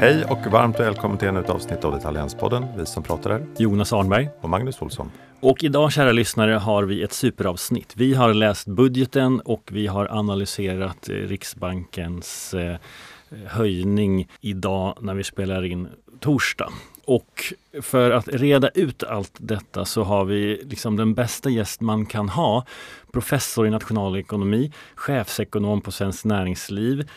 Hej och varmt välkommen till ett avsnitt av Detaljhanspodden. Vi som pratar är Jonas Arnberg och Magnus Olsson. Och idag kära lyssnare har vi ett superavsnitt. Vi har läst budgeten och vi har analyserat eh, Riksbankens eh, höjning idag när vi spelar in torsdag. Och för att reda ut allt detta så har vi liksom den bästa gäst man kan ha. Professor i nationalekonomi, chefsekonom på Svenskt Näringsliv,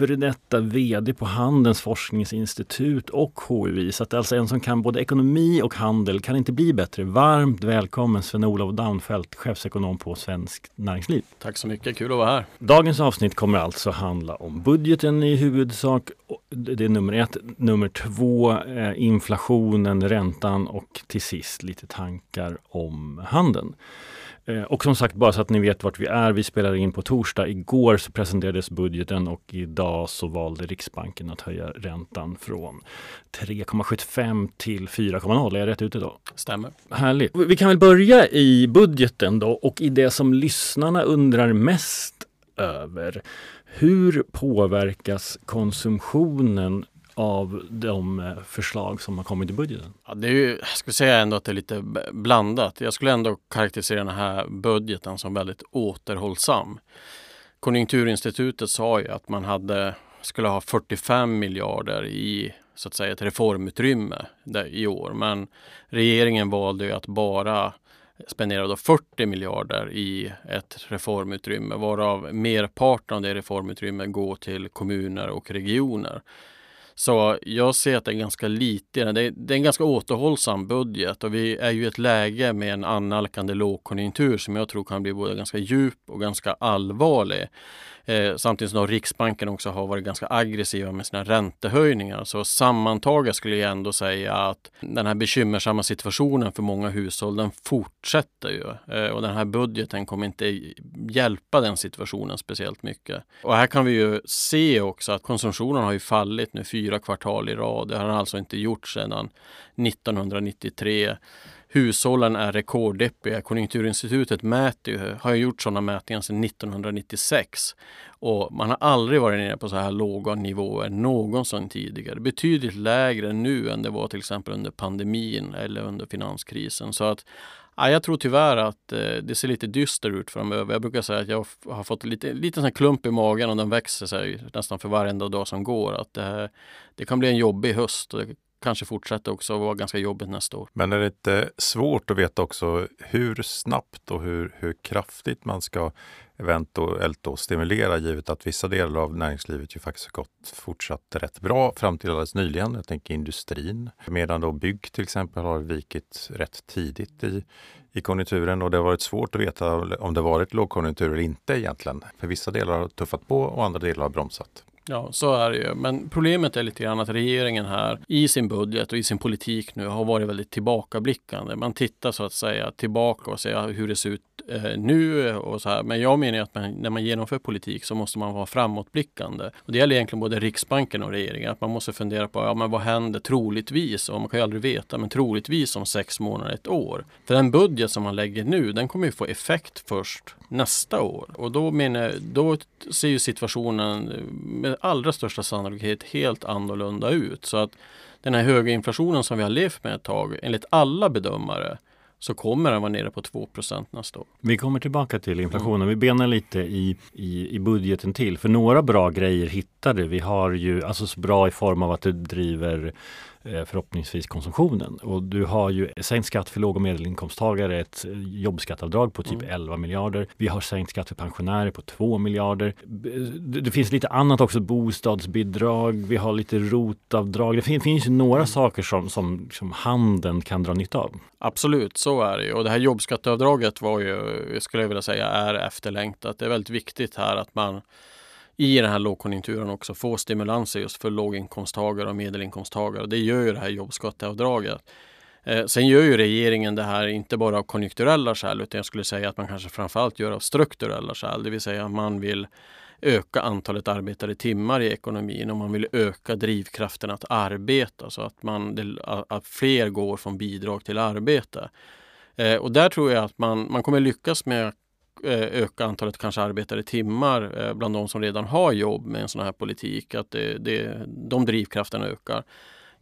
före detta VD på Handelns forskningsinstitut och HUI. Så att alltså en som kan både ekonomi och handel kan inte bli bättre. Varmt välkommen Sven-Olof Daunfeldt, chefsekonom på Svenskt Näringsliv. Tack så mycket, kul att vara här. Dagens avsnitt kommer alltså handla om budgeten i huvudsak. Det är nummer ett. Nummer två, eh, inflationen, räntan och till sist lite tankar om handeln. Eh, och som sagt, bara så att ni vet vart vi är. Vi spelar in på torsdag. Igår så presenterades budgeten och idag så valde Riksbanken att höja räntan från 3,75 till 4,0. Är jag rätt ute då? Stämmer. Härligt. Vi kan väl börja i budgeten då och i det som lyssnarna undrar mest över. Hur påverkas konsumtionen av de eh, förslag som har kommit i budgeten? Ja, det är ju, jag skulle säga ändå att det är lite blandat. Jag skulle ändå karaktärisera den här budgeten som väldigt återhållsam. Konjunkturinstitutet sa ju att man hade, skulle ha 45 miljarder i så att säga ett reformutrymme i år. Men regeringen valde ju att bara spendera 40 miljarder i ett reformutrymme varav merparten av det reformutrymmet går till kommuner och regioner. Så jag ser att det är ganska lite. Det är, det är en ganska återhållsam budget och vi är ju i ett läge med en annalkande lågkonjunktur som jag tror kan bli både ganska djup och ganska allvarlig. Eh, samtidigt som Riksbanken också har varit ganska aggressiva med sina räntehöjningar. Så sammantaget skulle jag ändå säga att den här bekymmersamma situationen för många hushåll den fortsätter ju. Eh, och den här budgeten kommer inte hjälpa den situationen speciellt mycket. Och här kan vi ju se också att konsumtionen har ju fallit nu fyra kvartal i rad. Det har den alltså inte gjort sedan 1993 hushållen är rekorddeppiga. Konjunkturinstitutet mäter, har gjort sådana mätningar sedan 1996 och man har aldrig varit nere på så här låga nivåer någonsin tidigare. Betydligt lägre nu än det var till exempel under pandemin eller under finanskrisen. Så att Ja, jag tror tyvärr att eh, det ser lite dyster ut framöver. Jag brukar säga att jag har fått lite, lite sån klump i magen och den växer sig nästan för varenda dag som går. Att det, det kan bli en jobbig höst och det kanske fortsätter också och vara ganska jobbigt nästa år. Men är det inte svårt att veta också hur snabbt och hur, hur kraftigt man ska eventuellt då stimulera givet att vissa delar av näringslivet ju faktiskt har gått fortsatt rätt bra fram till alldeles nyligen. Jag tänker industrin, medan då bygg till exempel har vikit rätt tidigt i, i konjunkturen och det har varit svårt att veta om det varit lågkonjunktur eller inte egentligen. För vissa delar har tuffat på och andra delar har bromsat. Ja, så är det ju. Men problemet är lite grann att regeringen här i sin budget och i sin politik nu har varit väldigt tillbakablickande. Man tittar så att säga tillbaka och ser hur det ser ut eh, nu och så här. Men jag menar att man, när man genomför politik så måste man vara framåtblickande. Och det gäller egentligen både Riksbanken och regeringen. Att man måste fundera på ja, men vad händer troligtvis? Och man kan ju aldrig veta, men troligtvis om sex månader, ett år. För den budget som man lägger nu, den kommer ju få effekt först nästa år. Och då, menar, då ser ju situationen med allra största sannolikhet helt annorlunda ut. Så att den här höga inflationen som vi har levt med ett tag, enligt alla bedömare, så kommer den vara nere på 2 nästa år. Vi kommer tillbaka till inflationen. Mm. Vi benar lite i, i, i budgeten till. För några bra grejer hittade vi. har ju, alltså så bra i form av att det driver förhoppningsvis konsumtionen. Och du har ju sänkt skatt för låg och medelinkomsttagare, ett jobbskattavdrag på typ mm. 11 miljarder. Vi har sänkt skatt för pensionärer på 2 miljarder. Det finns lite annat också, bostadsbidrag, vi har lite rotavdrag. Det finns, ju några mm. saker som, som, som handeln kan dra nytta av. Absolut, så är det ju. Och det här jobbskatteavdraget var ju, skulle jag vilja säga, är efterlängtat. Det är väldigt viktigt här att man i den här lågkonjunkturen också få stimulanser just för låginkomsttagare och medelinkomsttagare. Det gör ju det här jobbskatteavdraget. Eh, sen gör ju regeringen det här inte bara av konjunkturella skäl utan jag skulle säga att man kanske framförallt gör av strukturella skäl. Det vill säga att man vill öka antalet arbetade timmar i ekonomin och man vill öka drivkraften att arbeta så att, man, att fler går från bidrag till arbete. Eh, och där tror jag att man, man kommer lyckas med Eh, öka antalet kanske arbetade timmar eh, bland de som redan har jobb med en sån här politik. Att det, det, de drivkrafterna ökar.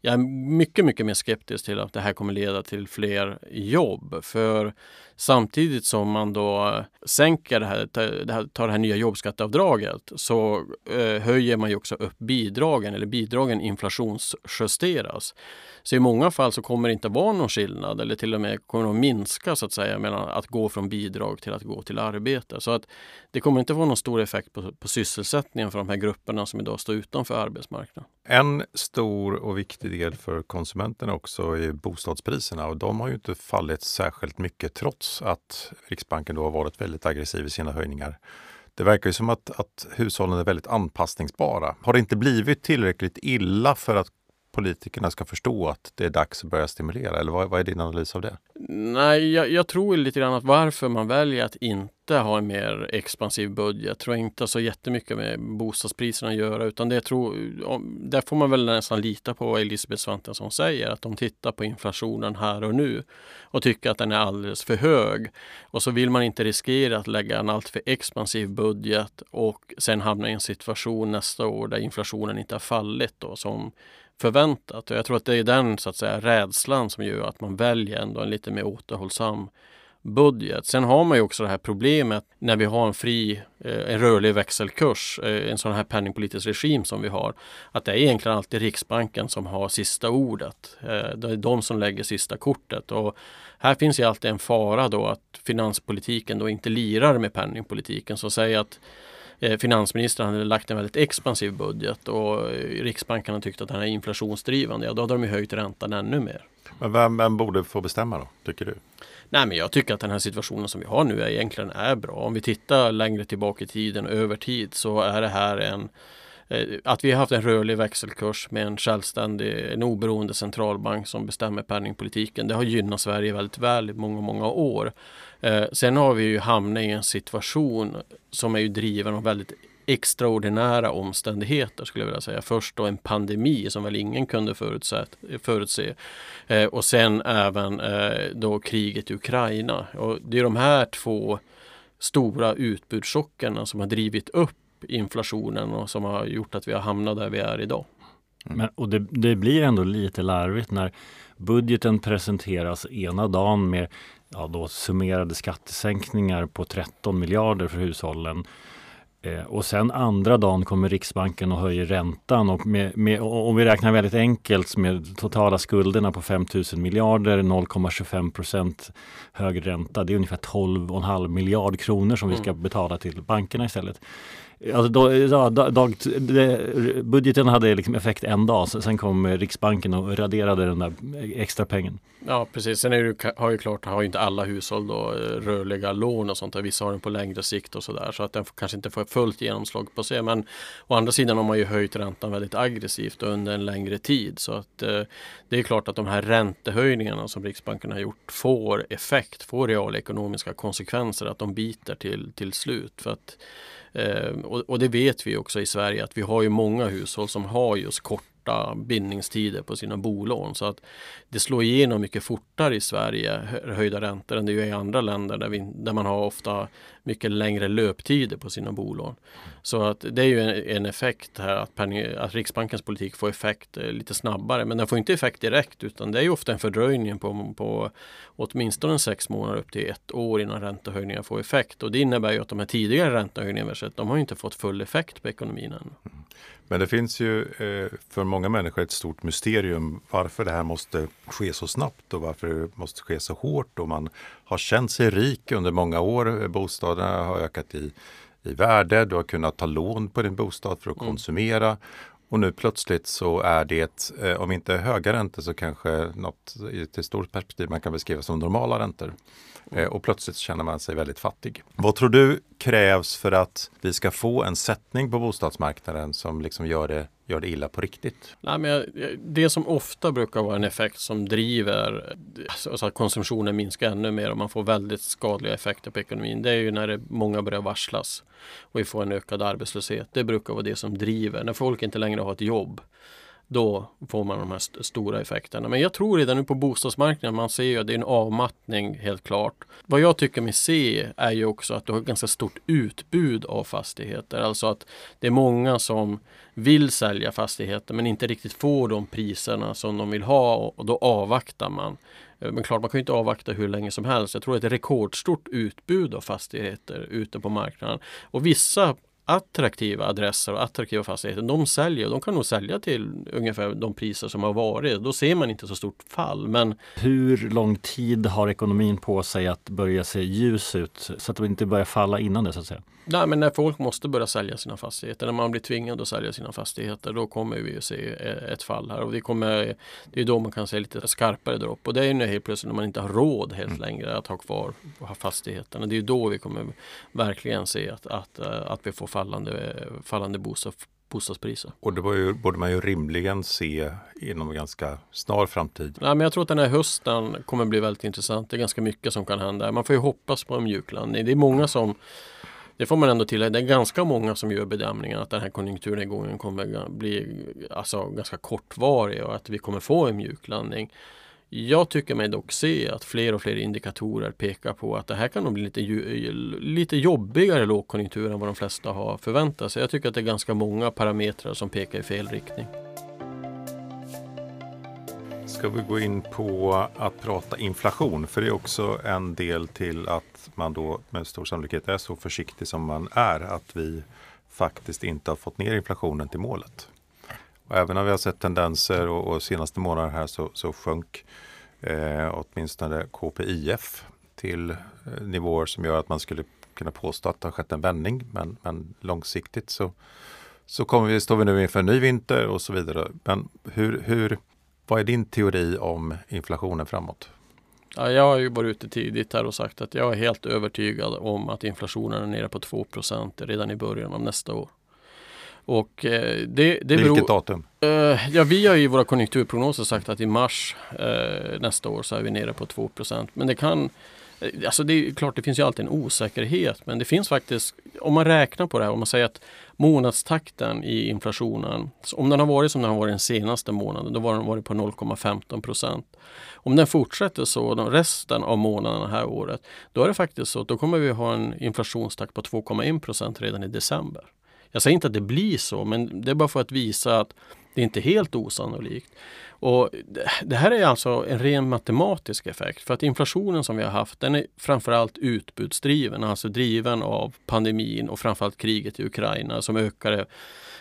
Jag är mycket, mycket mer skeptisk till att det här kommer leda till fler jobb. För samtidigt som man då sänker det här, tar det här nya jobbskatteavdraget så eh, höjer man ju också upp bidragen eller bidragen inflationsjusteras. Så i många fall så kommer det inte vara någon skillnad eller till och med kommer att minska så att säga mellan att gå från bidrag till att gå till arbete. Så att det kommer inte vara någon stor effekt på, på sysselsättningen för de här grupperna som idag står utanför arbetsmarknaden. En stor och viktig del för konsumenterna också är bostadspriserna och de har ju inte fallit särskilt mycket trots att Riksbanken då har varit väldigt aggressiv i sina höjningar. Det verkar ju som att, att hushållen är väldigt anpassningsbara. Har det inte blivit tillräckligt illa för att politikerna ska förstå att det är dags att börja stimulera? Eller vad, vad är din analys av det? Nej, jag, jag, tror lite grann att varför man väljer att inte ha en mer expansiv budget tror jag inte har så jättemycket med bostadspriserna att göra utan det tror, där får man väl nästan lita på vad Elisabeth Svantesson säger att de tittar på inflationen här och nu och tycker att den är alldeles för hög. Och så vill man inte riskera att lägga en alltför expansiv budget och sen hamna i en situation nästa år där inflationen inte har fallit då som förväntat. Och jag tror att det är den så att säga, rädslan som gör att man väljer ändå en lite mer återhållsam budget. Sen har man ju också det här problemet när vi har en fri, eh, en rörlig växelkurs, eh, en sån här penningpolitisk regim som vi har. Att det är egentligen alltid Riksbanken som har sista ordet. Eh, det är de som lägger sista kortet. Och här finns ju alltid en fara då att finanspolitiken då inte lirar med penningpolitiken. Så säg att finansministern hade lagt en väldigt expansiv budget och Riksbanken har tyckt att den är inflationsdrivande. Ja, då hade de ju höjt räntan ännu mer. Men vem, vem borde få bestämma då, tycker du? Nej, men jag tycker att den här situationen som vi har nu är egentligen är bra. Om vi tittar längre tillbaka i tiden, över tid, så är det här en eh, Eh, att vi har haft en rörlig växelkurs med en självständig, en oberoende centralbank som bestämmer penningpolitiken. Det har gynnat Sverige väldigt väl i många, många år. Eh, sen har vi ju hamnat i en situation som är ju driven av väldigt extraordinära omständigheter skulle jag vilja säga. Först då en pandemi som väl ingen kunde förutse. förutse. Eh, och sen även eh, då kriget i Ukraina. Och det är de här två stora utbudschockerna som har drivit upp inflationen och som har gjort att vi har hamnat där vi är idag. Men, och det, det blir ändå lite larvigt när budgeten presenteras ena dagen med ja, då summerade skattesänkningar på 13 miljarder för hushållen. Eh, och sen andra dagen kommer Riksbanken och höjer räntan och med, med, om vi räknar väldigt enkelt med totala skulderna på 5 000 miljarder, 0,25 procent högre ränta. Det är ungefär 12,5 miljard kronor som vi ska mm. betala till bankerna istället. Alltså då, ja, dag, det, budgeten hade liksom effekt en dag, sen kom Riksbanken och raderade den där extra pengen. Ja precis, sen är det, har ju klart, har ju inte alla hushåll då eh, rörliga lån och sånt där. Vissa har den på längre sikt och sådär så att den kanske inte får fullt genomslag på sig. Men å andra sidan har man ju höjt räntan väldigt aggressivt under en längre tid. Så att eh, det är klart att de här räntehöjningarna som Riksbanken har gjort får effekt, får realekonomiska konsekvenser, att de biter till, till slut. För att Eh, och, och, det vet vi också i Sverige att vi har ju många hushåll som har just korta bindningstider på sina bolån. Så att det slår igenom mycket fortare i Sverige, höjda räntor, än det gör i andra länder där, vi, där man har ofta mycket längre löptider på sina bolån. Så att det är ju en, en effekt här att, penning, att Riksbankens politik får effekt eh, lite snabbare. Men den får inte effekt direkt utan det är ju ofta en fördröjning på, på åtminstone sex månader upp till ett år innan räntehöjningar får effekt. Och det innebär ju att de här tidigare räntehöjningarna de har inte fått full effekt på ekonomin än. Men det finns ju eh, för många människor ett stort mysterium varför det här måste ske så snabbt och varför det måste ske så hårt. Och man har känt sig rik under många år. Bostäderna har ökat i, i värde. Du har kunnat ta lån på din bostad för att mm. konsumera. Och nu plötsligt så är det, eh, om inte höga räntor så kanske något i ett stort perspektiv man kan beskriva som normala räntor. Eh, och plötsligt känner man sig väldigt fattig. Vad tror du krävs för att vi ska få en sättning på bostadsmarknaden som liksom gör det gör det illa på riktigt? Nej, men det som ofta brukar vara en effekt som driver så att konsumtionen minskar ännu mer och man får väldigt skadliga effekter på ekonomin. Det är ju när det, många börjar varslas och vi får en ökad arbetslöshet. Det brukar vara det som driver. När folk inte längre har ett jobb då får man de här st stora effekterna. Men jag tror redan nu på bostadsmarknaden, man ser ju att det är en avmattning helt klart. Vad jag tycker mig se är ju också att du har ett ganska stort utbud av fastigheter. Alltså att det är många som vill sälja fastigheter men inte riktigt får de priserna som de vill ha och då avvaktar man. Eh, men klart, man kan inte avvakta hur länge som helst. Jag tror att det är ett rekordstort utbud av fastigheter ute på marknaden. Och vissa attraktiva adresser och attraktiva fastigheter, de säljer. De kan nog sälja till ungefär de priser som har varit. Då ser man inte så stort fall. Men hur lång tid har ekonomin på sig att börja se ljus ut så att det inte börjar falla innan det så att säga? Nej, men när folk måste börja sälja sina fastigheter, när man blir tvingad att sälja sina fastigheter, då kommer vi att se ett fall här. Och det, kommer, det är då man kan se lite skarpare dropp. Och det är ju helt plötsligt när man inte har råd helt mm. längre att ha kvar fastigheterna. Det är då vi kommer verkligen se att, att, att vi får fallande, fallande bostad, bostadspriser. Och det ju, borde man ju rimligen se inom ganska snar framtid. Ja, men jag tror att den här hösten kommer bli väldigt intressant. Det är ganska mycket som kan hända. Man får ju hoppas på en mjuklandning. Det är många som det får man ändå tillägga. Det är ganska många som gör bedömningen att den här konjunkturnedgången kommer bli alltså, ganska kortvarig och att vi kommer få en mjuklandning. Jag tycker mig dock se att fler och fler indikatorer pekar på att det här kan nog bli lite, lite jobbigare lågkonjunktur än vad de flesta har förväntat sig. Jag tycker att det är ganska många parametrar som pekar i fel riktning. Ska vi gå in på att prata inflation? För det är också en del till att man då med stor sannolikhet är så försiktig som man är att vi faktiskt inte har fått ner inflationen till målet. Och även om vi har sett tendenser och, och senaste månaden här så, så sjönk eh, åtminstone KPIF till eh, nivåer som gör att man skulle kunna påstå att det har skett en vändning. Men, men långsiktigt så, så kommer vi, står vi nu inför en ny vinter och så vidare. Men hur, hur, vad är din teori om inflationen framåt? Ja, jag har ju varit ute tidigt här och sagt att jag är helt övertygad om att inflationen är nere på 2% redan i början av nästa år. Och eh, det, det Vilket beror, datum? Eh, ja, vi har i våra konjunkturprognoser sagt att i mars eh, nästa år så är vi nere på 2% Men det kan eh, Alltså det är klart, det finns ju alltid en osäkerhet, men det finns faktiskt, om man räknar på det här, om man säger att månadstakten i inflationen, om den har varit som den har varit den senaste månaden, då har den varit på 0,15 procent. Om den fortsätter så de resten av månaderna det här året, då är det faktiskt så att då kommer vi ha en inflationstakt på 2,1 procent redan i december. Jag säger inte att det blir så, men det är bara för att visa att det inte är helt osannolikt. Och det här är alltså en ren matematisk effekt för att inflationen som vi har haft den är framförallt utbudsdriven, alltså driven av pandemin och framförallt kriget i Ukraina som ökade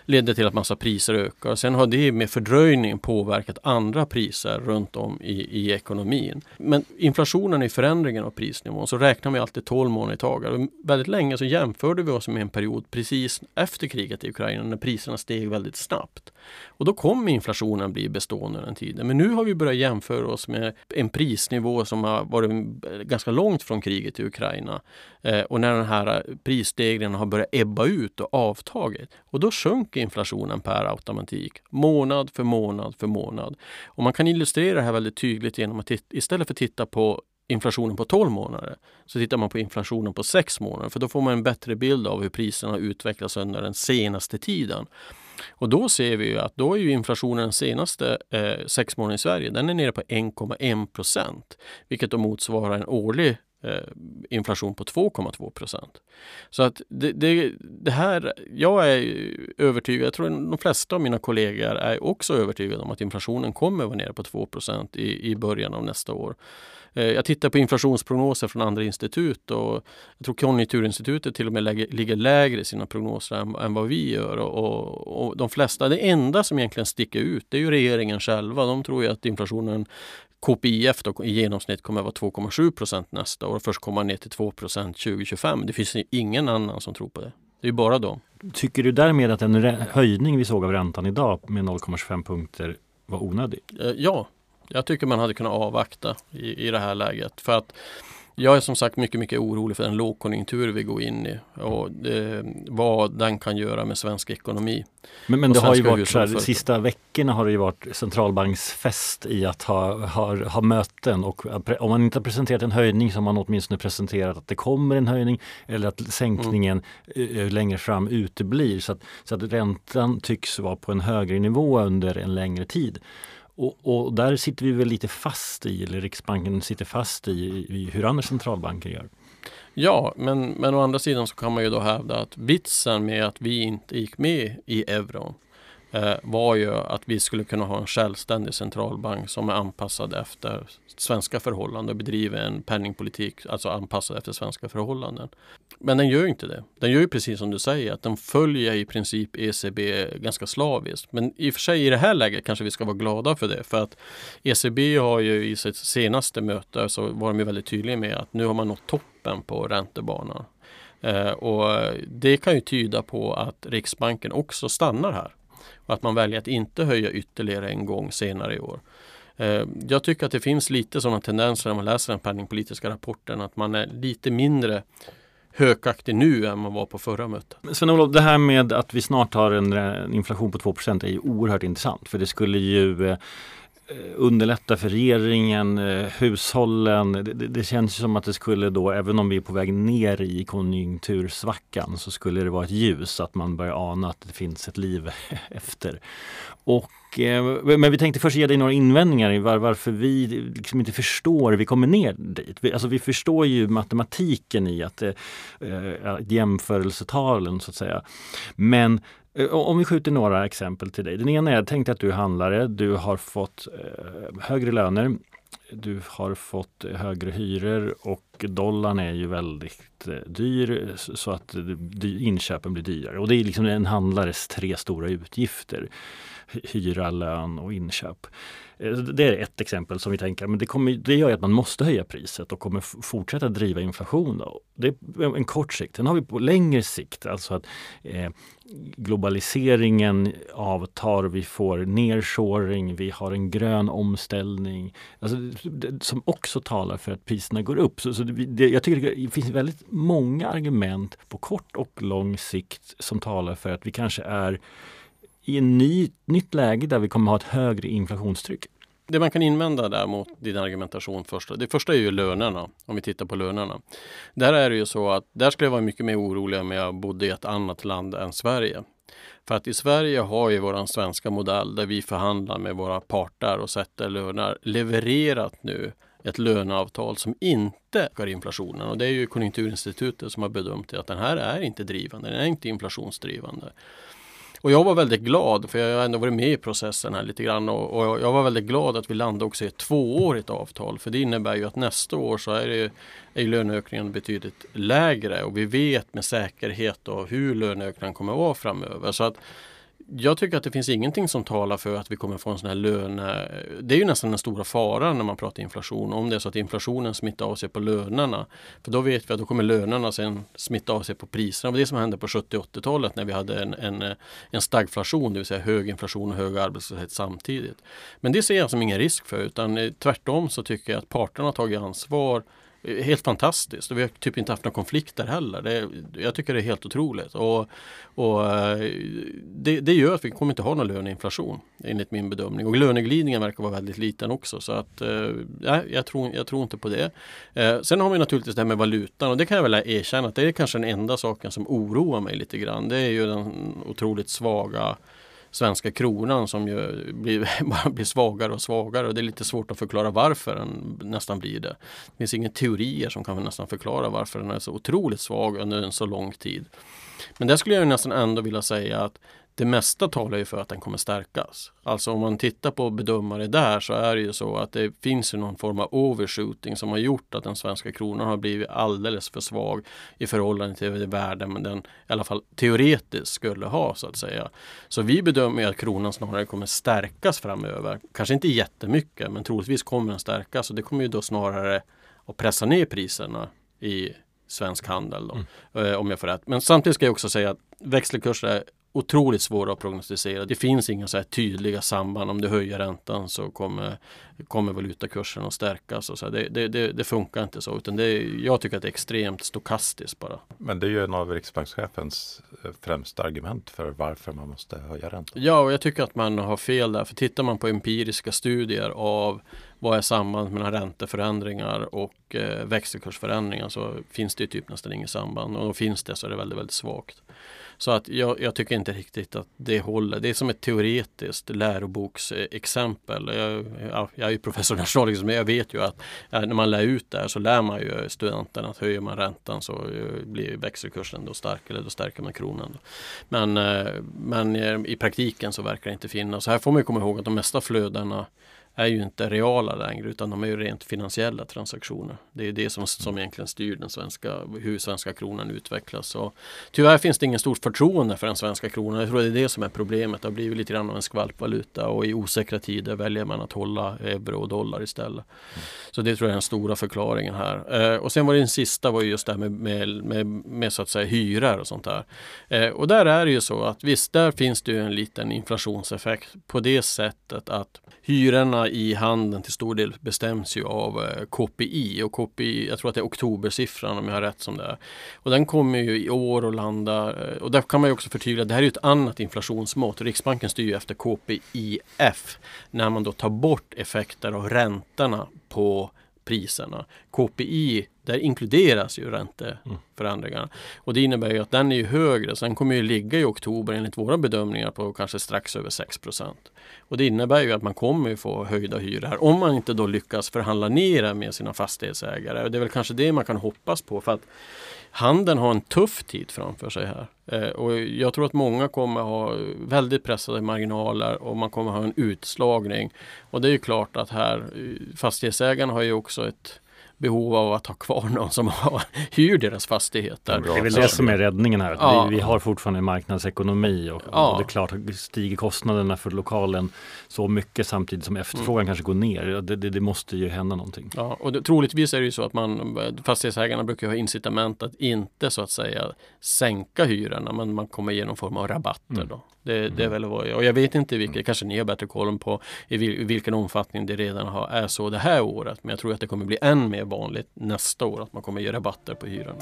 ledde till att massa priser ökar. Sen har det med fördröjning påverkat andra priser runt om i, i ekonomin. Men inflationen är förändringen av prisnivån så räknar vi alltid 12 månader i taget. Väldigt länge så jämförde vi oss med en period precis efter kriget i Ukraina när priserna steg väldigt snabbt. Och då kommer inflationen bli bestående den tiden. Men nu har vi börjat jämföra oss med en prisnivå som har varit ganska långt från kriget i Ukraina. Eh, och när den här prisstegringen har börjat ebba ut och avtagit. Och då sjönk inflationen per automatik månad för månad för månad. Och man kan illustrera det här väldigt tydligt genom att istället för att titta på inflationen på 12 månader så tittar man på inflationen på 6 månader för då får man en bättre bild av hur priserna har utvecklats under den senaste tiden. Och då ser vi ju att då är ju inflationen den senaste eh, sex månaderna i Sverige, den är nere på 1,1 procent, vilket då motsvarar en årlig Eh, inflation på 2,2 procent. Så att det, det, det, här, jag är övertygad, jag tror de flesta av mina kollegor är också övertygade om att inflationen kommer att vara nere på 2 procent i, i början av nästa år. Eh, jag tittar på inflationsprognoser från andra institut och jag tror Konjunkturinstitutet till och med lägger, ligger lägre i sina prognoser än, än vad vi gör. Och, och, och, de flesta, det enda som egentligen sticker ut det är ju regeringen själva. De tror ju att inflationen KPIF då, i genomsnitt kommer att vara 2,7 procent nästa år. Först komma ner till 2 procent 2025. Det finns ingen annan som tror på det. Det är bara de. Tycker du därmed att en höjning vi såg av räntan idag med 0,25 punkter var onödig? Eh, ja, jag tycker man hade kunnat avvakta i, i det här läget. För att Jag är som sagt mycket, mycket orolig för den lågkonjunktur vi går in i och det, vad den kan göra med svensk ekonomi. Men, men det har ju varit så här, de sista veckorna har det ju varit centralbanksfest i att ha, ha, ha möten och om man inte har presenterat en höjning så har man åtminstone presenterat att det kommer en höjning eller att sänkningen mm. längre fram uteblir så att, så att räntan tycks vara på en högre nivå under en längre tid. Och, och, där sitter vi väl lite fast i, eller Riksbanken sitter fast i, i hur andra centralbanker gör. Ja, men, men å andra sidan så kan man ju då hävda att vitsen med att vi inte gick med i euron Eh, var ju att vi skulle kunna ha en självständig centralbank som är anpassad efter svenska förhållanden och bedriver en penningpolitik alltså anpassad efter svenska förhållanden. Men den gör ju inte det. Den gör ju precis som du säger att den följer i princip ECB ganska slaviskt. Men i och för sig i det här läget kanske vi ska vara glada för det för att ECB har ju i sitt senaste möte så var de ju väldigt tydliga med att nu har man nått toppen på räntebanan. Eh, och det kan ju tyda på att Riksbanken också stannar här att man väljer att inte höja ytterligare en gång senare i år. Eh, jag tycker att det finns lite sådana tendenser när man läser den penningpolitiska rapporten att man är lite mindre hökaktig nu än man var på förra mötet. Sven-Olof, det här med att vi snart har en inflation på 2% är ju oerhört intressant för det skulle ju eh, Eh, underlätta för regeringen, eh, hushållen. Det, det, känns som att det skulle då, även om vi är på väg ner i konjunktursvackan, så skulle det vara ett ljus att man börjar ana att det finns ett liv efter. Och, Eh, men vi tänkte först ge dig några invändningar i var, varför vi liksom inte förstår hur vi kommer ner dit. Vi, alltså vi förstår ju matematiken i att, äh, jämförelsetalen så att säga. Men om vi skjuter några exempel till dig. Den ena är, jag tänkte att du är handlare, du har fått eh, högre löner, du har fått högre hyror och dollarn är ju väldigt eh, dyr så att inköpen blir dyrare. Och det är liksom en handlares tre stora utgifter. Hyra, lön och inköp. Eh, det är ett exempel som vi tänker, men det, kommer, det gör att man måste höja priset och kommer fortsätta driva inflation. Då. Det är en kort sikt. Sen har vi på längre sikt, alltså att eh, globaliseringen avtar, vi får nedshoring, vi har en grön omställning alltså, som också talar för att priserna går upp. Så, så det, jag tycker det finns väldigt många argument på kort och lång sikt som talar för att vi kanske är i ett ny, nytt läge där vi kommer ha ett högre inflationstryck. Det man kan invända där mot din argumentation först, det första är ju lönerna, om vi tittar på lönerna. Där är det ju så att där skulle jag vara mycket mer orolig om jag bodde i ett annat land än Sverige. För att i Sverige har ju våran svenska modell där vi förhandlar med våra parter och sätter löner levererat nu ett löneavtal som inte ökar inflationen. Och det är ju Konjunkturinstitutet som har bedömt att den här är inte drivande, den är inte inflationsdrivande. Och jag var väldigt glad, för jag har ändå varit med i processen här lite grann och, och jag var väldigt glad att vi landade också i ett tvåårigt avtal. För det innebär ju att nästa år så är, det, är löneökningen betydligt lägre och vi vet med säkerhet då hur löneökningen kommer att vara framöver. Så att jag tycker att det finns ingenting som talar för att vi kommer få en sån här löne... Det är ju nästan den stora faran när man pratar inflation. Om det är så att inflationen smittar av sig på lönerna. För då vet vi att då kommer lönerna sen smitta av sig på priserna. Det var det som hände på 70 80-talet när vi hade en, en, en stagflation, det vill säga hög inflation och hög arbetslöshet samtidigt. Men det ser jag som ingen risk för utan eh, tvärtom så tycker jag att parterna har tagit ansvar Eh, helt fantastiskt och vi har typ inte haft några konflikter heller. Det, jag tycker det är helt otroligt. Och, och eh, det, det, gör att vi kommer inte ha någon löneinflation enligt min bedömning. Och löneglidningen verkar vara väldigt liten också. Så att, eh, jag, tror, jag tror inte på det. Eh, sen har vi naturligtvis det här med valutan och det kan jag väl erkänna att det är kanske den enda saken som oroar mig lite grann. Det är ju den otroligt svaga svenska kronan som ju blir, bara blir svagare och svagare och det är lite svårt att förklara varför den nästan blir det. Det finns inga teorier som kan nästan förklara varför den är så otroligt svag under en så lång tid. Men där skulle jag nästan ändå vilja säga att det mesta talar ju för att den kommer stärkas. Alltså om man tittar på bedömare där så är det ju så att det finns någon form av overshooting som har gjort att den svenska kronan har blivit alldeles för svag i förhållande till det värde men den i alla fall teoretiskt skulle ha så att säga. Så vi bedömer att kronan snarare kommer stärkas framöver. Kanske inte jättemycket men troligtvis kommer den stärkas och det kommer ju då snarare att pressa ner priserna i svensk handel. Då, mm. Eh, om jag får rätt. Men samtidigt ska jag också säga att växelkurser otroligt svåra att prognostisera. Det finns inga så här tydliga samband. Om du höjer räntan så kommer, kommer valutakursen att stärkas. Och så det, det, det, det, funkar inte så. Utan det, jag tycker att det är extremt stokastiskt bara. Men det är ju en av riksbankschefens eh, främsta argument för varför man måste höja räntan. Ja, och jag tycker att man har fel där. För tittar man på empiriska studier av vad är sambandet mellan ränteförändringar och eh, växelkursförändringar så finns det ju typ nästan inget samband. Och då finns det så är det väldigt, väldigt svagt. Så att jag, jag, tycker inte riktigt att det håller. Det är som ett teoretiskt läroboksexempel. Jag, jag, jag är ju professor i nationalekonomi men jag vet ju att eh, när man lär ut det här så lär man ju studenterna att höjer man räntan så eh, blir växelkursen då stark eller då stärker man kronan. Men, eh, men i praktiken så verkar det inte finnas. Så här får man komma ihåg att de mesta flödena är ju inte reala längre utan de är ju rent finansiella transaktioner. Det är det som, som egentligen styr den svenska, hur svenska kronan utvecklas. Och tyvärr finns det ingen stort förtroende för den svenska kronan. Jag tror det är det som är problemet. Det har blivit lite grann av en skvalpvaluta och i osäkra tider väljer man att hålla euro och dollar istället. Så det tror jag är den stora förklaringen här. Eh, och sen var det den sista var just det här med, med, med, med, så att säga hyror och sånt där. Eh, och där är det ju så att visst, där finns det ju en liten inflationseffekt på det sättet att hyrorna i handeln till stor del bestäms ju av eh, KPI och KPI, jag tror att det är oktobersiffran om jag har rätt som det är. Och den kommer ju i år att landa eh, och där kan man ju också förtydliga det här är ju ett annat inflationsmått. Riksbanken styr ju efter KPIF när man då tar bort effekter av räntorna på priserna. KPI, där inkluderas ju ränteförändringarna. Mm. Och det innebär ju att den är ju högre, så den kommer ju ligga i oktober enligt våra bedömningar på kanske strax över 6% Och det innebär ju att man kommer få höjda hyror om man inte då lyckas förhandla ner med sina fastighetsägare. Och det är väl kanske det man kan hoppas på för att handeln har en tuff tid framför sig här. Eh, och jag tror att många kommer ha väldigt pressade marginaler och man kommer ha en utslagning. Och det är ju klart att här eh, fastighetsägarna har ju också ett behov av att ha kvar någon som har, hyr deras fastigheter. Det är väl det som är räddningen här. Ja. Vi, vi, har fortfarande marknadsekonomi och, ja. och, det är klart att stiger kostnaderna för lokalen så mycket samtidigt som efterfrågan mm. kanske går ner. Det, det, det, måste ju hända någonting. Ja, och det, troligtvis är det ju så att man, fastighetsägarna brukar ha incitament att inte så att säga sänka hyrorna men man kommer ge någon form av rabatter. Mm. Då. Det, det, är mm. väl vad jag, och jag vet inte vilket, kanske ni har bättre koll på i, vil, i vilken omfattning det redan har, är så det här året. Men jag tror att det kommer bli än mer vanligt nästa år att man kommer ge rabatter på hyran.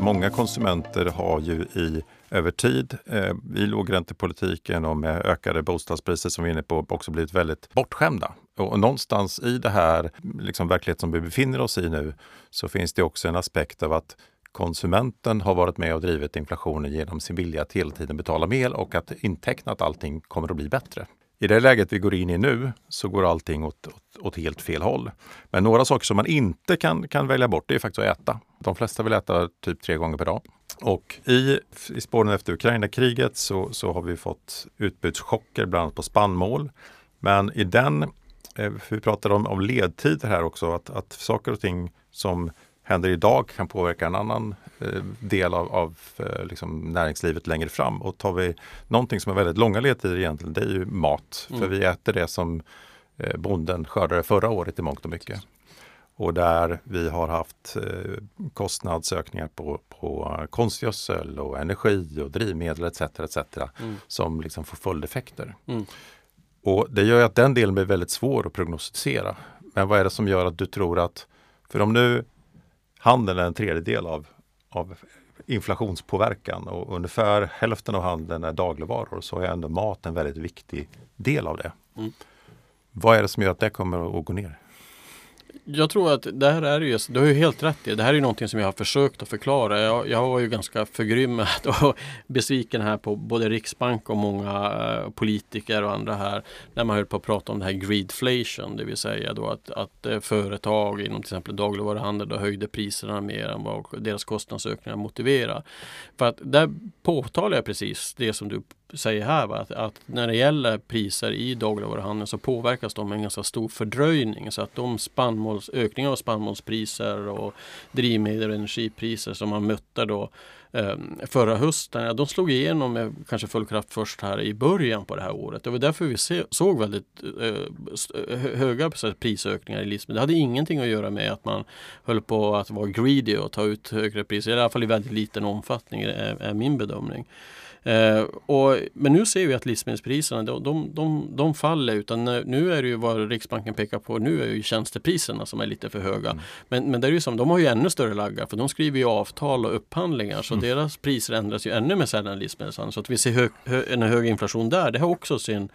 Många konsumenter har ju i över tid eh, i lågräntepolitiken och med ökade bostadspriser som vi är inne på också blivit väldigt bortskämda. Och någonstans i det här liksom verklighet som vi befinner oss i nu så finns det också en aspekt av att konsumenten har varit med och drivit inflationen genom sin vilja att hela tiden betala mer och att inteckna att allting kommer att bli bättre. I det läget vi går in i nu så går allting åt, åt, åt, helt fel håll. Men några saker som man inte kan, kan välja bort det är faktiskt att äta. De flesta vill äta typ tre gånger per dag. Och i, i spåren efter Ukraina-kriget så, så har vi fått utbudschocker bland annat på spannmål. Men i den, eh, vi pratar om, om ledtider här också, att, att saker och ting som händer idag kan påverka en annan eh, del av, av eh, liksom näringslivet längre fram. Och tar vi någonting som är väldigt långa ledtider egentligen, det är ju mat. Mm. För vi äter det som eh, bonden skördade förra året i mångt och mycket. Och där vi har haft kostnadsökningar på, på konstgödsel och energi och drivmedel etc. etc. Mm. som liksom får följdeffekter. Mm. Och det gör att den delen blir väldigt svår att prognostisera. Men vad är det som gör att du tror att, för om nu handeln är en tredjedel av, av inflationspåverkan och ungefär hälften av handeln är dagligvaror så är ändå mat en väldigt viktig del av det. Mm. Vad är det som gör att det kommer att gå ner? Jag tror att det här är ju, du har ju helt rätt i, det här är någonting som jag har försökt att förklara. Jag, jag var ju ganska förgrymmad och besviken här på både Riksbank och många eh, politiker och andra här när man höll på att prata om det här greedflation, det vill säga då att, att eh, företag inom till exempel dagligvaruhandel då höjde priserna mer än vad deras kostnadsökningar motiverar. För att där påtalar jag precis det som du säger här, va? Att, att, när det gäller priser i dagligvaruhandeln så påverkas de med en ganska stor fördröjning så att de spannmål spannmåls, av spannmålspriser och drivmedel och energipriser som man mötte då förra hösten, de slog igenom med kanske full kraft först här i början på det här året. Det var därför vi se, såg väldigt eh, höga prisökningar i livsmedel. Det hade ingenting att göra med att man höll på att vara greedy och ta ut högre priser, i alla fall i väldigt liten omfattning är, är min bedömning. Eh, och, men nu ser vi att livsmedelspriserna de, de, de, de, faller utan nu är det ju vad Riksbanken pekar på nu är ju tjänstepriserna som är lite för höga. Mm. Men, men det är ju som, de har ju ännu större laggar för de skriver ju avtal och upphandlingar så mm. deras priser ändras ju ännu mer sällan än livsmedelshandeln. Så att vi ser hög, hö, en hög inflation där, det har också sin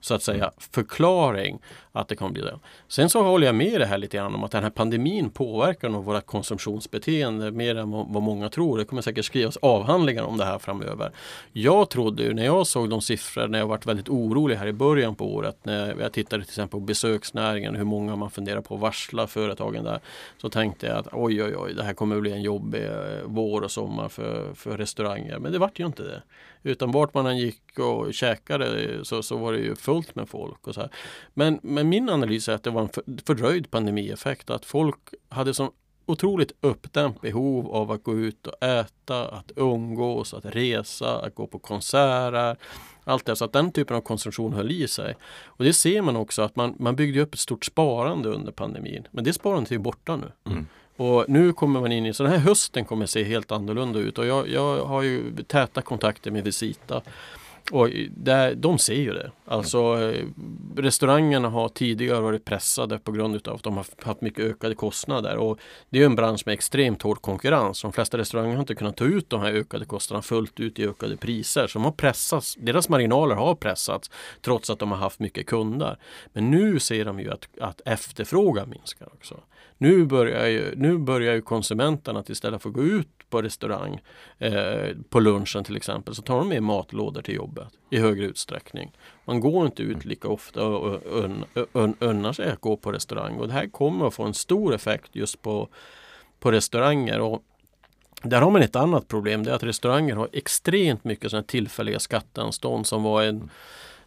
så att säga förklaring att det kommer bli det. Sen så håller jag med det här lite grann om att den här pandemin påverkar nog våra konsumtionsbeteende mer än vad många tror. Det kommer säkert skrivas avhandlingar om det här framöver. Jag trodde ju när jag såg de siffror när jag varit väldigt orolig här i början på året när jag tittade till exempel på besöksnäringen hur många man funderar på att varsla företagen där. Så tänkte jag att oj oj oj det här kommer bli en jobbig eh, vår och sommar för, för restauranger. Men det vart ju inte det. Utan vart man än gick och käkade eh, så, så var det ju fullt med folk. Och så här. Men, men min analys är att det var en fördröjd pandemieffekt. Att folk hade så otroligt uppdämt behov av att gå ut och äta, att umgås, att resa, att gå på konserter. Allt det, så att den typen av konsumtion höll i sig. Och det ser man också att man, man byggde upp ett stort sparande under pandemin. Men det sparandet är borta nu. Mm. Och nu kommer man in i, så den här hösten kommer se helt annorlunda ut och jag, jag har ju täta kontakter med Visita. Och där, de ser ju det. Alltså eh, restaurangerna har tidigare varit pressade på grund av att de har haft mycket ökade kostnader. Och det är en bransch med extremt hård konkurrens. De flesta restauranger har inte kunnat ta ut de här ökade kostnaderna fullt ut i ökade priser. Så de har pressats, deras marginaler har pressats trots att de har haft mycket kunder. Men nu ser de ju att, att efterfrågan minskar också. Nu börjar ju, nu börjar ju konsumenterna att istället för att gå ut på restaurang eh, på lunchen till exempel så tar de med matlådor till jobbet i högre utsträckning. Man går inte ut lika ofta och unnar sig att gå på restaurang och det här kommer att få en stor effekt just på, på restauranger. Och där har man ett annat problem, det är att restauranger har extremt mycket sådana tillfälliga skatteanstånd som var en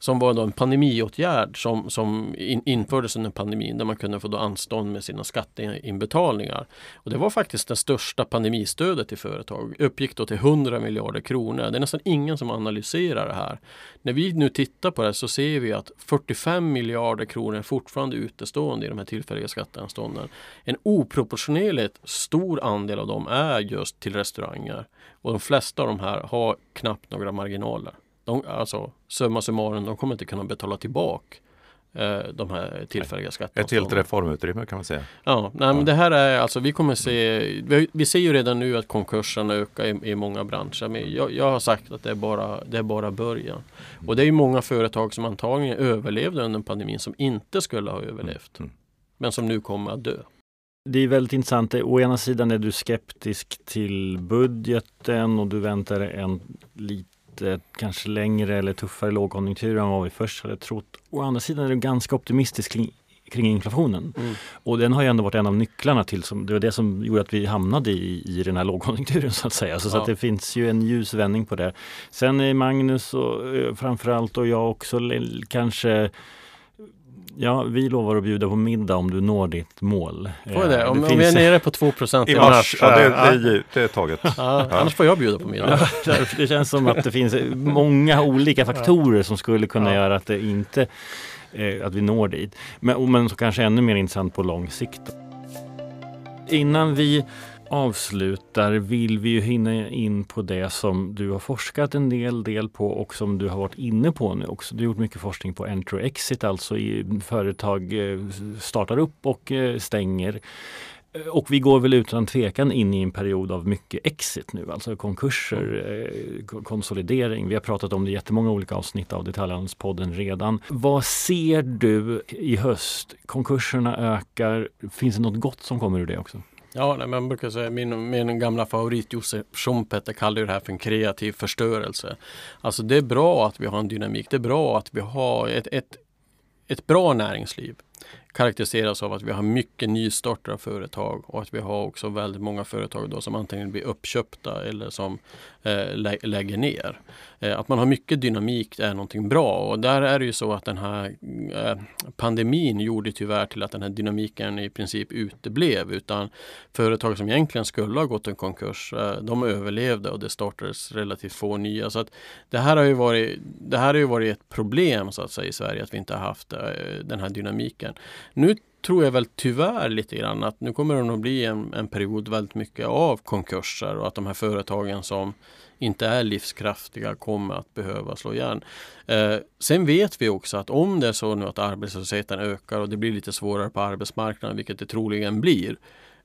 som var då en pandemiåtgärd som, som in, infördes under pandemin där man kunde få då anstånd med sina skatteinbetalningar. Och det var faktiskt det största pandemistödet till företag. uppgick då till 100 miljarder kronor. Det är nästan ingen som analyserar det här. När vi nu tittar på det så ser vi att 45 miljarder kronor är fortfarande utestående i de här tillfälliga skatteanstånden. En oproportionerligt stor andel av dem är just till restauranger. Och de flesta av de här har knappt några marginaler de, alltså summa summarum, de kommer inte kunna betala tillbaka eh, de här tillfälliga skatterna. Ett helt reformutrymme kan man säga. Ja, nej, ja. men det här är alltså vi kommer se, vi, vi ser ju redan nu att konkurserna ökar i, i många branscher. Men jag, jag, har sagt att det är bara, det är bara början. Och det är ju många företag som antagligen överlevde under pandemin som inte skulle ha överlevt. Mm. Men som nu kommer att dö. Det är väldigt intressant. Å ena sidan är du skeptisk till budgeten och du väntar en lite kanske längre eller tuffare lågkonjunktur än vad vi först hade trott. Å andra sidan är du ganska optimistisk kring, kring inflationen. Mm. Och den har ju ändå varit en av nycklarna till, som, det var det som gjorde att vi hamnade i, i den här lågkonjunkturen så att säga. Så, ja. så att det finns ju en ljusvändning på det. Sen är Magnus och eh, framförallt och jag också kanske Ja, vi lovar att bjuda på middag om du når ditt mål. Får det? Om, det om vi är nere på 2 i mars. Ja, det, det, det är taget. Ja, ja. Annars får jag bjuda på middag. det känns som att det finns många olika faktorer som skulle kunna göra att det inte eh, att vi når dit. Men, men så kanske ännu mer intressant på lång sikt. Innan vi avslutar vill vi ju hinna in på det som du har forskat en del, del på och som du har varit inne på nu också. Du har gjort mycket forskning på enter och exit, alltså i företag eh, startar upp och eh, stänger. Eh, och vi går väl utan tvekan in i en period av mycket exit nu, alltså konkurser, konsolidering. Vi har pratat om det i jättemånga olika avsnitt av Detaljhandelspodden redan. Vad ser du i höst? Konkurserna ökar. Finns det något gott som kommer ur det också? Ja, nej, man brukar säga, min, min gamla favorit Josef Schumpeter kallar det här för en kreativ förstörelse. Alltså det är bra att vi har en dynamik, det är bra att vi har ett, ett, ett bra näringsliv karaktäriseras av att vi har mycket nystartade företag och att vi har också väldigt många företag då som antingen blir uppköpta eller som eh, lä lägger ner. Eh, att man har mycket dynamik är någonting bra och där är det ju så att den här eh, pandemin gjorde tyvärr till att den här dynamiken i princip uteblev utan företag som egentligen skulle ha gått en konkurs eh, de överlevde och det startades relativt få nya. Så att det här har ju varit, det här har ju varit ett problem så att säga i Sverige att vi inte har haft eh, den här dynamiken. Nu tror jag väl tyvärr lite grann att nu kommer det nog bli en, en period väldigt mycket av konkurser och att de här företagen som inte är livskraftiga kommer att behöva slå igen. Eh, sen vet vi också att om det är så nu att arbetslösheten ökar och det blir lite svårare på arbetsmarknaden, vilket det troligen blir,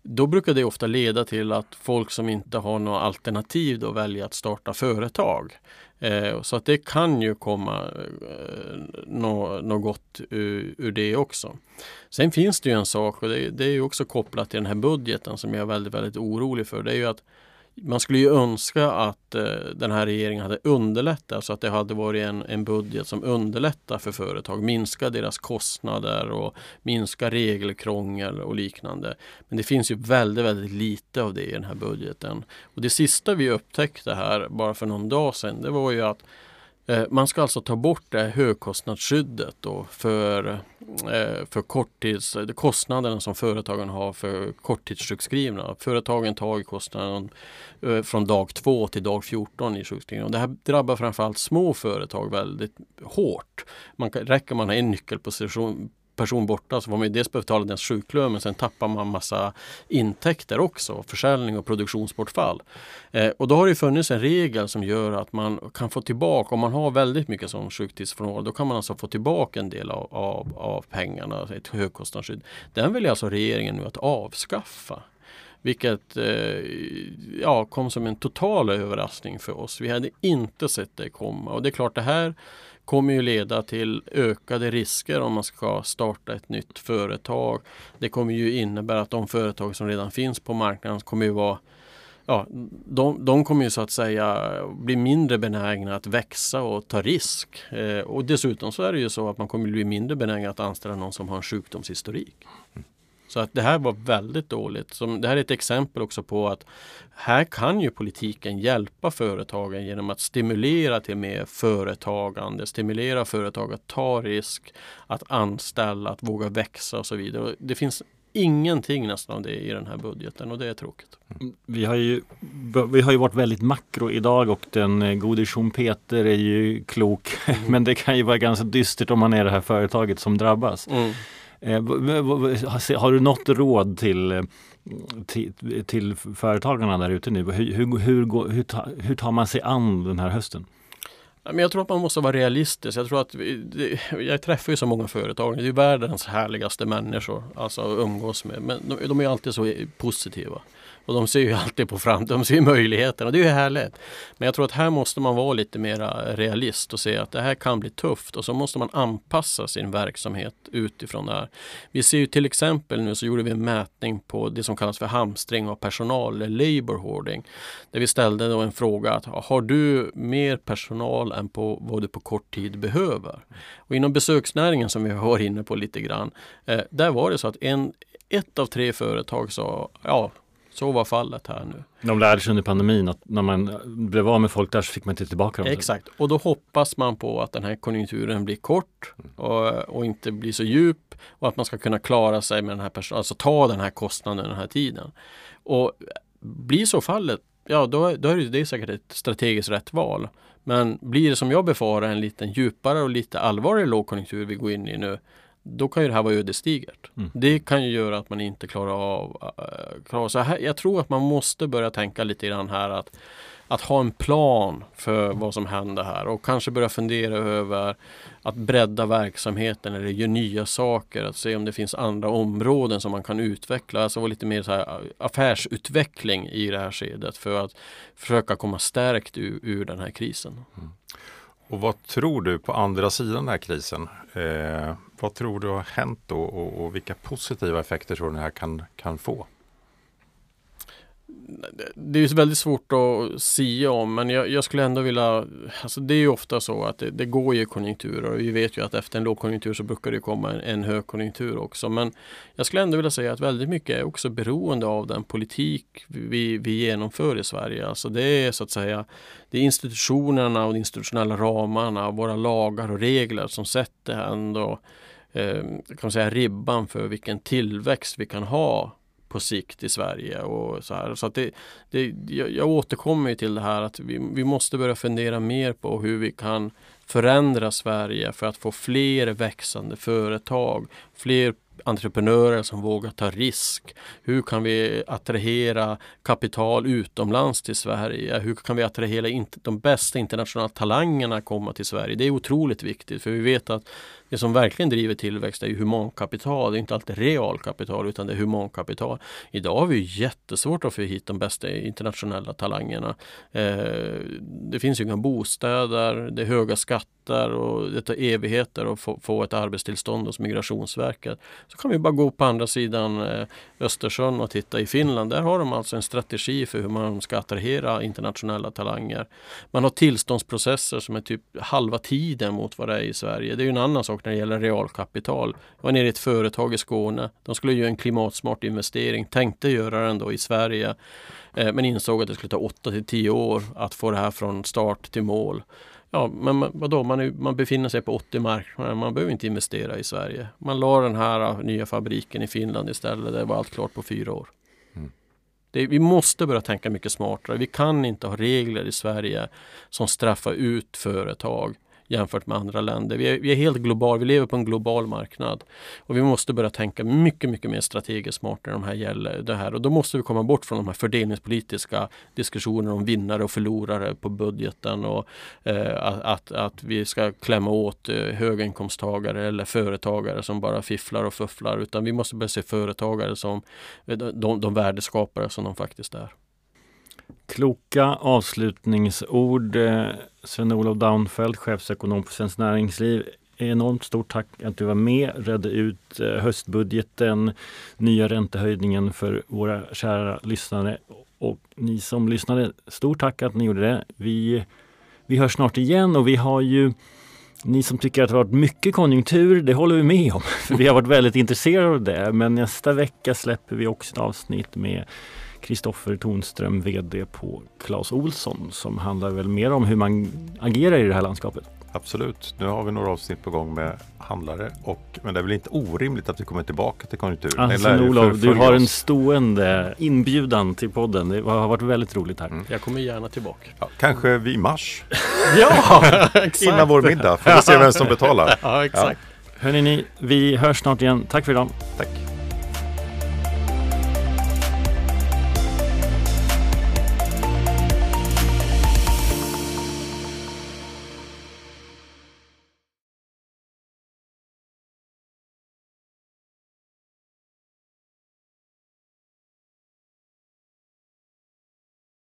då brukar det ofta leda till att folk som inte har något alternativ då väljer att starta företag. Eh, så att det kan ju komma eh, något, gott ur, ur, det också. Sen finns det ju en sak och det, det är ju också kopplat till den här budgeten som jag är väldigt, väldigt orolig för. Det är ju att man skulle ju önska att eh, den här regeringen hade underlättat så att det hade varit en, en budget som underlättar för företag, minska deras kostnader och minska regelkrångel och liknande. Men det finns ju väldigt, väldigt lite av det i den här budgeten. Och det sista vi upptäckte här bara för någon dag sedan, det var ju att Eh, man ska alltså ta bort det högkostnadsskyddet då för, eh, för korttids, eh, kostnaderna som företagen har för korttidssjukskrivna. Företagen tar kostnaden från dag 2 till dag 14 i sjukskrivning. Det här drabbar framförallt små företag väldigt hårt. Man kan, räcker man en nyckelposition person borta så får man ju dels betala deras sjuklön men sen tappar man massa intäkter också, försäljning och produktionsbortfall. Eh, och då har det funnits en regel som gör att man kan få tillbaka, om man har väldigt mycket som sjuktidsfrånvaro, då kan man alltså få tillbaka en del av, av, av pengarna, ett högkostnadsskydd. Den vill alltså regeringen nu att avskaffa. Vilket eh, ja, kom som en total överraskning för oss. Vi hade inte sett det komma och det är klart det här kommer ju leda till ökade risker om man ska starta ett nytt företag. Det kommer ju innebära att de företag som redan finns på marknaden kommer ju vara Ja, de, de kommer ju så att säga bli mindre benägna att växa och ta risk. Eh, och dessutom så är det ju så att man kommer bli mindre benägen att anställa någon som har en sjukdomshistorik. Mm. Så att det här var väldigt dåligt. Som, det här är ett exempel också på att här kan ju politiken hjälpa företagen genom att stimulera till mer företagande, stimulera företag att ta risk, att anställa, att våga växa och så vidare. Det finns ingenting nästan av det i den här budgeten och det är tråkigt. Vi har ju, vi har ju varit väldigt makro idag och den eh, gode Schumpeter är ju klok. Mm. Men det kan ju vara ganska dystert om man är det här företaget som drabbas. Mm. Eh, har du något råd till, eh, till, till företagarna där ute nu? Hur, hur, hur, hur, tar, hur tar man sig an den här hösten? Men jag tror att man måste vara realistisk. Jag tror att vi, jag träffar ju så många företag. Det är världens härligaste människor alltså att umgås med. Men de, de är alltid så positiva. Och de ser ju alltid på framtiden, de ser möjligheterna och det är ju härligt. Men jag tror att här måste man vara lite mera realist och se att det här kan bli tufft och så måste man anpassa sin verksamhet utifrån det här. Vi ser ju till exempel nu så gjorde vi en mätning på det som kallas för hamstring av personal, eller labor hoarding. Där vi ställde då en fråga att har du mer personal än på vad du på kort tid behöver? Och inom besöksnäringen som vi har inne på lite grann, eh, där var det så att en, ett av tre företag sa ja, så var fallet här nu. De lärde sig under pandemin att när man blev av med folk där så fick man inte tillbaka dem. Exakt, och då hoppas man på att den här konjunkturen blir kort och, och inte blir så djup och att man ska kunna klara sig med den här personen, alltså ta den här kostnaden den här tiden. Och blir så fallet, ja då, då är det, det är säkert ett strategiskt rätt val. Men blir det som jag befarar en lite djupare och lite allvarligare lågkonjunktur vi går in i nu då kan ju det här vara ödesdigert. Mm. Det kan ju göra att man inte klarar av... Äh, klarar. Så här, jag tror att man måste börja tänka lite grann här att, att ha en plan för vad som händer här och kanske börja fundera över att bredda verksamheten eller göra nya saker. Att se om det finns andra områden som man kan utveckla. Alltså vara lite mer så här affärsutveckling i det här skedet för att försöka komma stärkt ur, ur den här krisen. Mm. Och vad tror du på andra sidan den här krisen? Eh, vad tror du har hänt då och, och, vilka positiva effekter tror du det här kan, kan få? det är väldigt svårt att sia om men jag, jag, skulle ändå vilja alltså Det är ju ofta så att det, det, går ju konjunkturer och vi vet ju att efter en lågkonjunktur så brukar det komma en, en högkonjunktur också. Men jag skulle ändå vilja säga att väldigt mycket är också beroende av den politik vi, vi genomför i Sverige. Alltså det är så att säga Det är institutionerna och de institutionella ramarna, våra lagar och regler som sätter ändå eh, kan man säga, ribban för vilken tillväxt vi kan ha på sikt i Sverige. Och så här. Så att det, det, jag, jag återkommer till det här att vi, vi måste börja fundera mer på hur vi kan förändra Sverige för att få fler växande företag, fler entreprenörer som vågar ta risk? Hur kan vi attrahera kapital utomlands till Sverige? Hur kan vi attrahera de bästa internationella talangerna komma till Sverige? Det är otroligt viktigt för vi vet att det som verkligen driver tillväxt är ju humankapital. Det är inte alltid realkapital utan det är humankapital. Idag har vi jättesvårt att få hit de bästa internationella talangerna. Eh, det finns ju inga bostäder, det är höga skatter och det tar evigheter att få, få ett arbetstillstånd hos Migrationsverket. Så kan vi bara gå på andra sidan eh, Östersjön och titta i Finland. Där har de alltså en strategi för hur man ska attrahera internationella talanger. Man har tillståndsprocesser som är typ halva tiden mot vad det är i Sverige. Det är ju en annan sak när det gäller realkapital. Jag var nere i ett företag i Skåne. De skulle göra en klimatsmart investering, tänkte göra den då i Sverige eh, men insåg att det skulle ta 8 till 10 år att få det här från start till mål. Ja, men vadå, man, är, man befinner sig på 80 marknader, man behöver inte investera i Sverige. Man la den här äh, nya fabriken i Finland istället, det var allt klart på fyra år. Mm. Det, vi måste börja tänka mycket smartare. Vi kan inte ha regler i Sverige som straffar ut företag jämfört med andra länder. Vi är, vi är helt globala, vi lever på en global marknad. Och vi måste börja tänka mycket, mycket mer strategiskt smartare de här gäller det här. Och då måste vi komma bort från de här fördelningspolitiska diskussionerna om vinnare och förlorare på budgeten och eh, att, att vi ska klämma åt eh, höginkomsttagare eller företagare som bara fifflar och fufflar. Utan vi måste börja se företagare som eh, de, de värdeskapare som de faktiskt är. Kloka avslutningsord. Eh, Sven-Olof Daunfeldt, chefsekonom på Svenskt Näringsliv. Enormt stort tack att du var med, redde ut eh, höstbudgeten, nya räntehöjningen för våra kära lyssnare. Och ni som lyssnade, stort tack att ni gjorde det. Vi, vi hörs snart igen och vi har ju ni som tycker att det har varit mycket konjunktur, det håller vi med om. För vi har varit väldigt intresserade av det. Men nästa vecka släpper vi också ett avsnitt med Kristoffer Tonström, VD på Clas Olsson som handlar väl mer om hur man agerar i det här landskapet. Absolut. Nu har vi några avsnitt på gång med handlare. Och, men det är väl inte orimligt att vi kommer tillbaka till konjunkturen. Alltså, Olof, du har en stående inbjudan till podden. Det har varit väldigt roligt här. Mm. Jag kommer gärna tillbaka. Ja, kanske vid mars. ja, exakt. Innan vår middag. Får vi se vem som betalar. ja, exakt. Ja. Hörrni, vi hörs snart igen. Tack för idag. Tack.